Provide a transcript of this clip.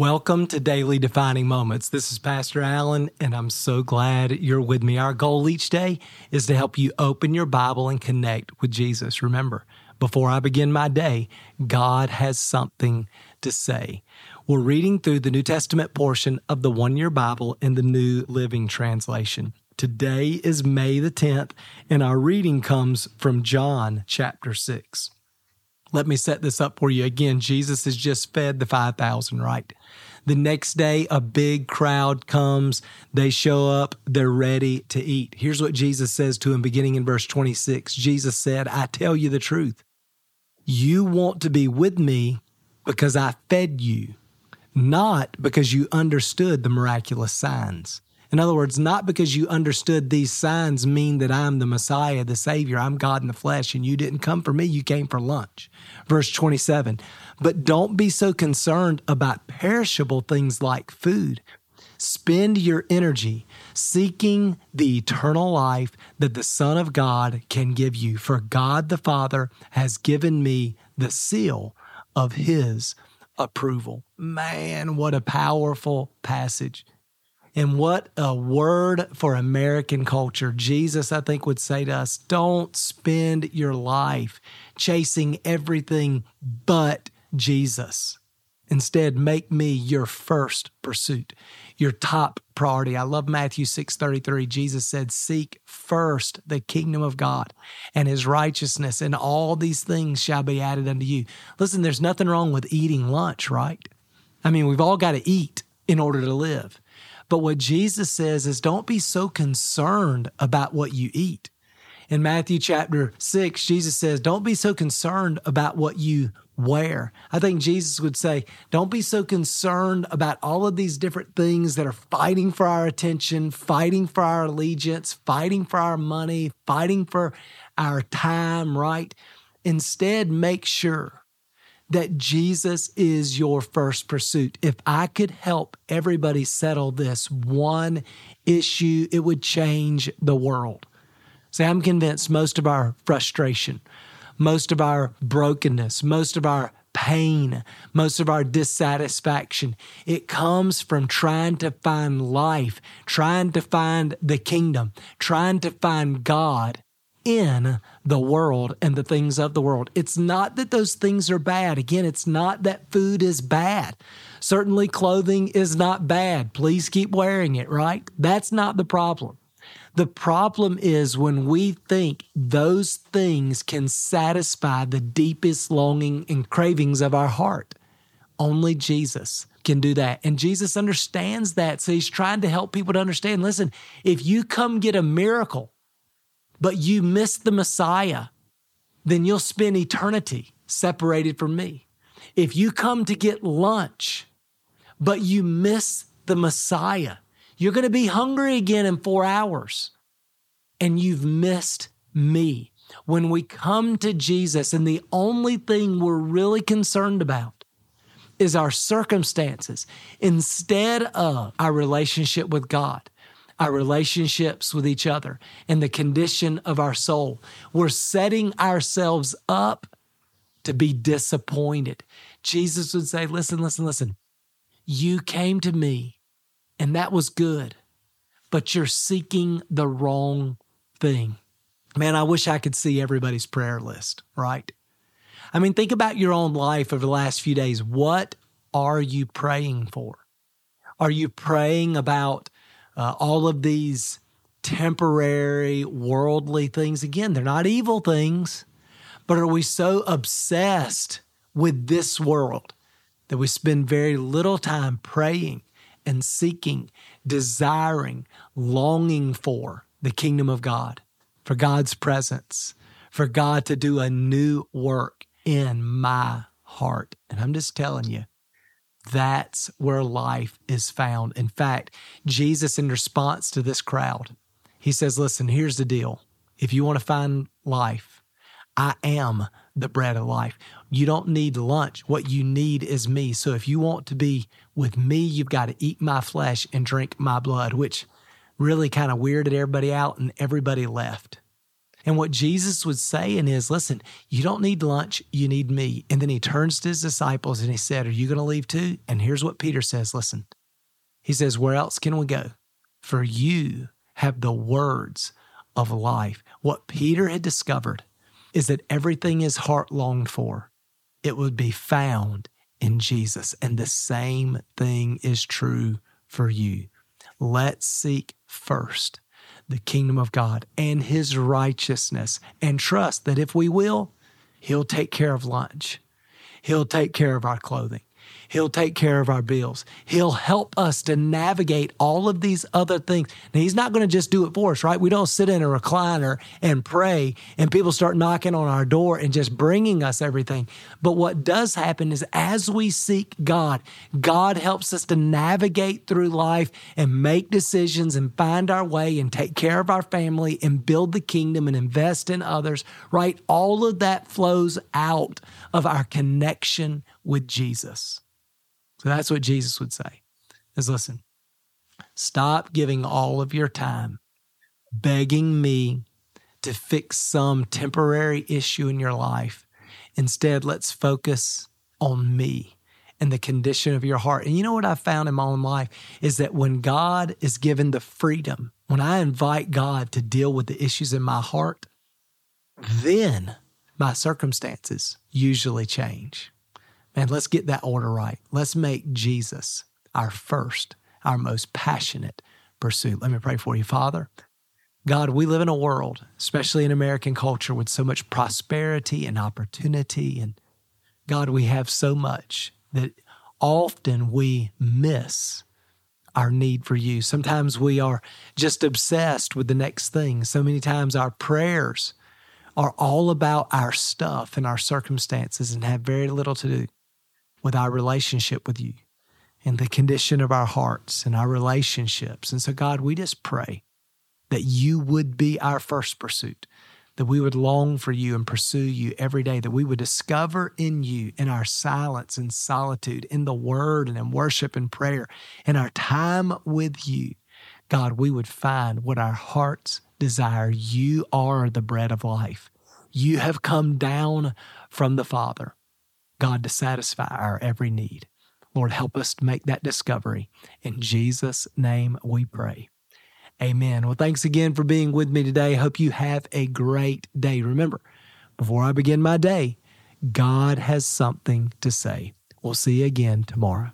Welcome to Daily Defining Moments. This is Pastor Allen, and I'm so glad you're with me. Our goal each day is to help you open your Bible and connect with Jesus. Remember, before I begin my day, God has something to say. We're reading through the New Testament portion of the One Year Bible in the New Living Translation. Today is May the 10th, and our reading comes from John chapter 6. Let me set this up for you. Again, Jesus has just fed the 5,000, right? The next day, a big crowd comes. They show up. They're ready to eat. Here's what Jesus says to him beginning in verse 26. Jesus said, I tell you the truth. You want to be with me because I fed you, not because you understood the miraculous signs. In other words, not because you understood these signs mean that I'm the Messiah, the Savior, I'm God in the flesh, and you didn't come for me, you came for lunch. Verse 27. But don't be so concerned about perishable things like food. Spend your energy seeking the eternal life that the Son of God can give you. For God the Father has given me the seal of His approval. Man, what a powerful passage. And what a word for American culture. Jesus, I think, would say to us don't spend your life chasing everything but Jesus. Instead, make me your first pursuit, your top priority. I love Matthew 6:33. Jesus said, "Seek first the kingdom of God and his righteousness, and all these things shall be added unto you." Listen, there's nothing wrong with eating lunch, right? I mean, we've all got to eat in order to live. But what Jesus says is don't be so concerned about what you eat. In Matthew chapter 6, Jesus says, Don't be so concerned about what you wear. I think Jesus would say, Don't be so concerned about all of these different things that are fighting for our attention, fighting for our allegiance, fighting for our money, fighting for our time, right? Instead, make sure that Jesus is your first pursuit. If I could help everybody settle this one issue, it would change the world. See, I'm convinced most of our frustration, most of our brokenness, most of our pain, most of our dissatisfaction, it comes from trying to find life, trying to find the kingdom, trying to find God in the world and the things of the world. It's not that those things are bad. Again, it's not that food is bad. Certainly, clothing is not bad. Please keep wearing it, right? That's not the problem. The problem is when we think those things can satisfy the deepest longing and cravings of our heart. Only Jesus can do that. And Jesus understands that. So he's trying to help people to understand listen, if you come get a miracle, but you miss the Messiah, then you'll spend eternity separated from me. If you come to get lunch, but you miss the Messiah, you're going to be hungry again in four hours and you've missed me. When we come to Jesus, and the only thing we're really concerned about is our circumstances instead of our relationship with God our relationships with each other, and the condition of our soul. We're setting ourselves up to be disappointed. Jesus would say, Listen, listen, listen. You came to me, and that was good, but you're seeking the wrong thing. Man, I wish I could see everybody's prayer list, right? I mean, think about your own life over the last few days. What are you praying for? Are you praying about uh, all of these temporary, worldly things. Again, they're not evil things, but are we so obsessed with this world that we spend very little time praying and seeking, desiring, longing for the kingdom of God, for God's presence, for God to do a new work in my heart? And I'm just telling you, that's where life is found. In fact, Jesus, in response to this crowd, he says, Listen, here's the deal. If you want to find life, I am the bread of life. You don't need lunch. What you need is me. So if you want to be with me, you've got to eat my flesh and drink my blood, which really kind of weirded everybody out and everybody left. And what Jesus was saying is, listen, you don't need lunch, you need me. And then he turns to his disciples and he said, Are you going to leave too? And here's what Peter says listen, he says, Where else can we go? For you have the words of life. What Peter had discovered is that everything his heart longed for, it would be found in Jesus. And the same thing is true for you. Let's seek first the kingdom of God and his righteousness and trust that if we will, he'll take care of lunch. He'll take care of our clothing. He'll take care of our bills. He'll help us to navigate all of these other things. Now, He's not going to just do it for us, right? We don't sit in a recliner and pray and people start knocking on our door and just bringing us everything. But what does happen is as we seek God, God helps us to navigate through life and make decisions and find our way and take care of our family and build the kingdom and invest in others, right? All of that flows out of our connection with Jesus. So that's what Jesus would say is listen, stop giving all of your time begging me to fix some temporary issue in your life. Instead, let's focus on me and the condition of your heart. And you know what I found in my own life is that when God is given the freedom, when I invite God to deal with the issues in my heart, then my circumstances usually change. Man, let's get that order right. Let's make Jesus our first, our most passionate pursuit. Let me pray for you, Father. God, we live in a world, especially in American culture, with so much prosperity and opportunity. And God, we have so much that often we miss our need for you. Sometimes we are just obsessed with the next thing. So many times our prayers are all about our stuff and our circumstances and have very little to do with our relationship with you and the condition of our hearts and our relationships. And so, God, we just pray that you would be our first pursuit, that we would long for you and pursue you every day, that we would discover in you, in our silence and solitude, in the word and in worship and prayer, in our time with you, God, we would find what our hearts desire. You are the bread of life. You have come down from the Father. God to satisfy our every need. Lord, help us to make that discovery. In Jesus' name we pray. Amen. Well, thanks again for being with me today. Hope you have a great day. Remember, before I begin my day, God has something to say. We'll see you again tomorrow.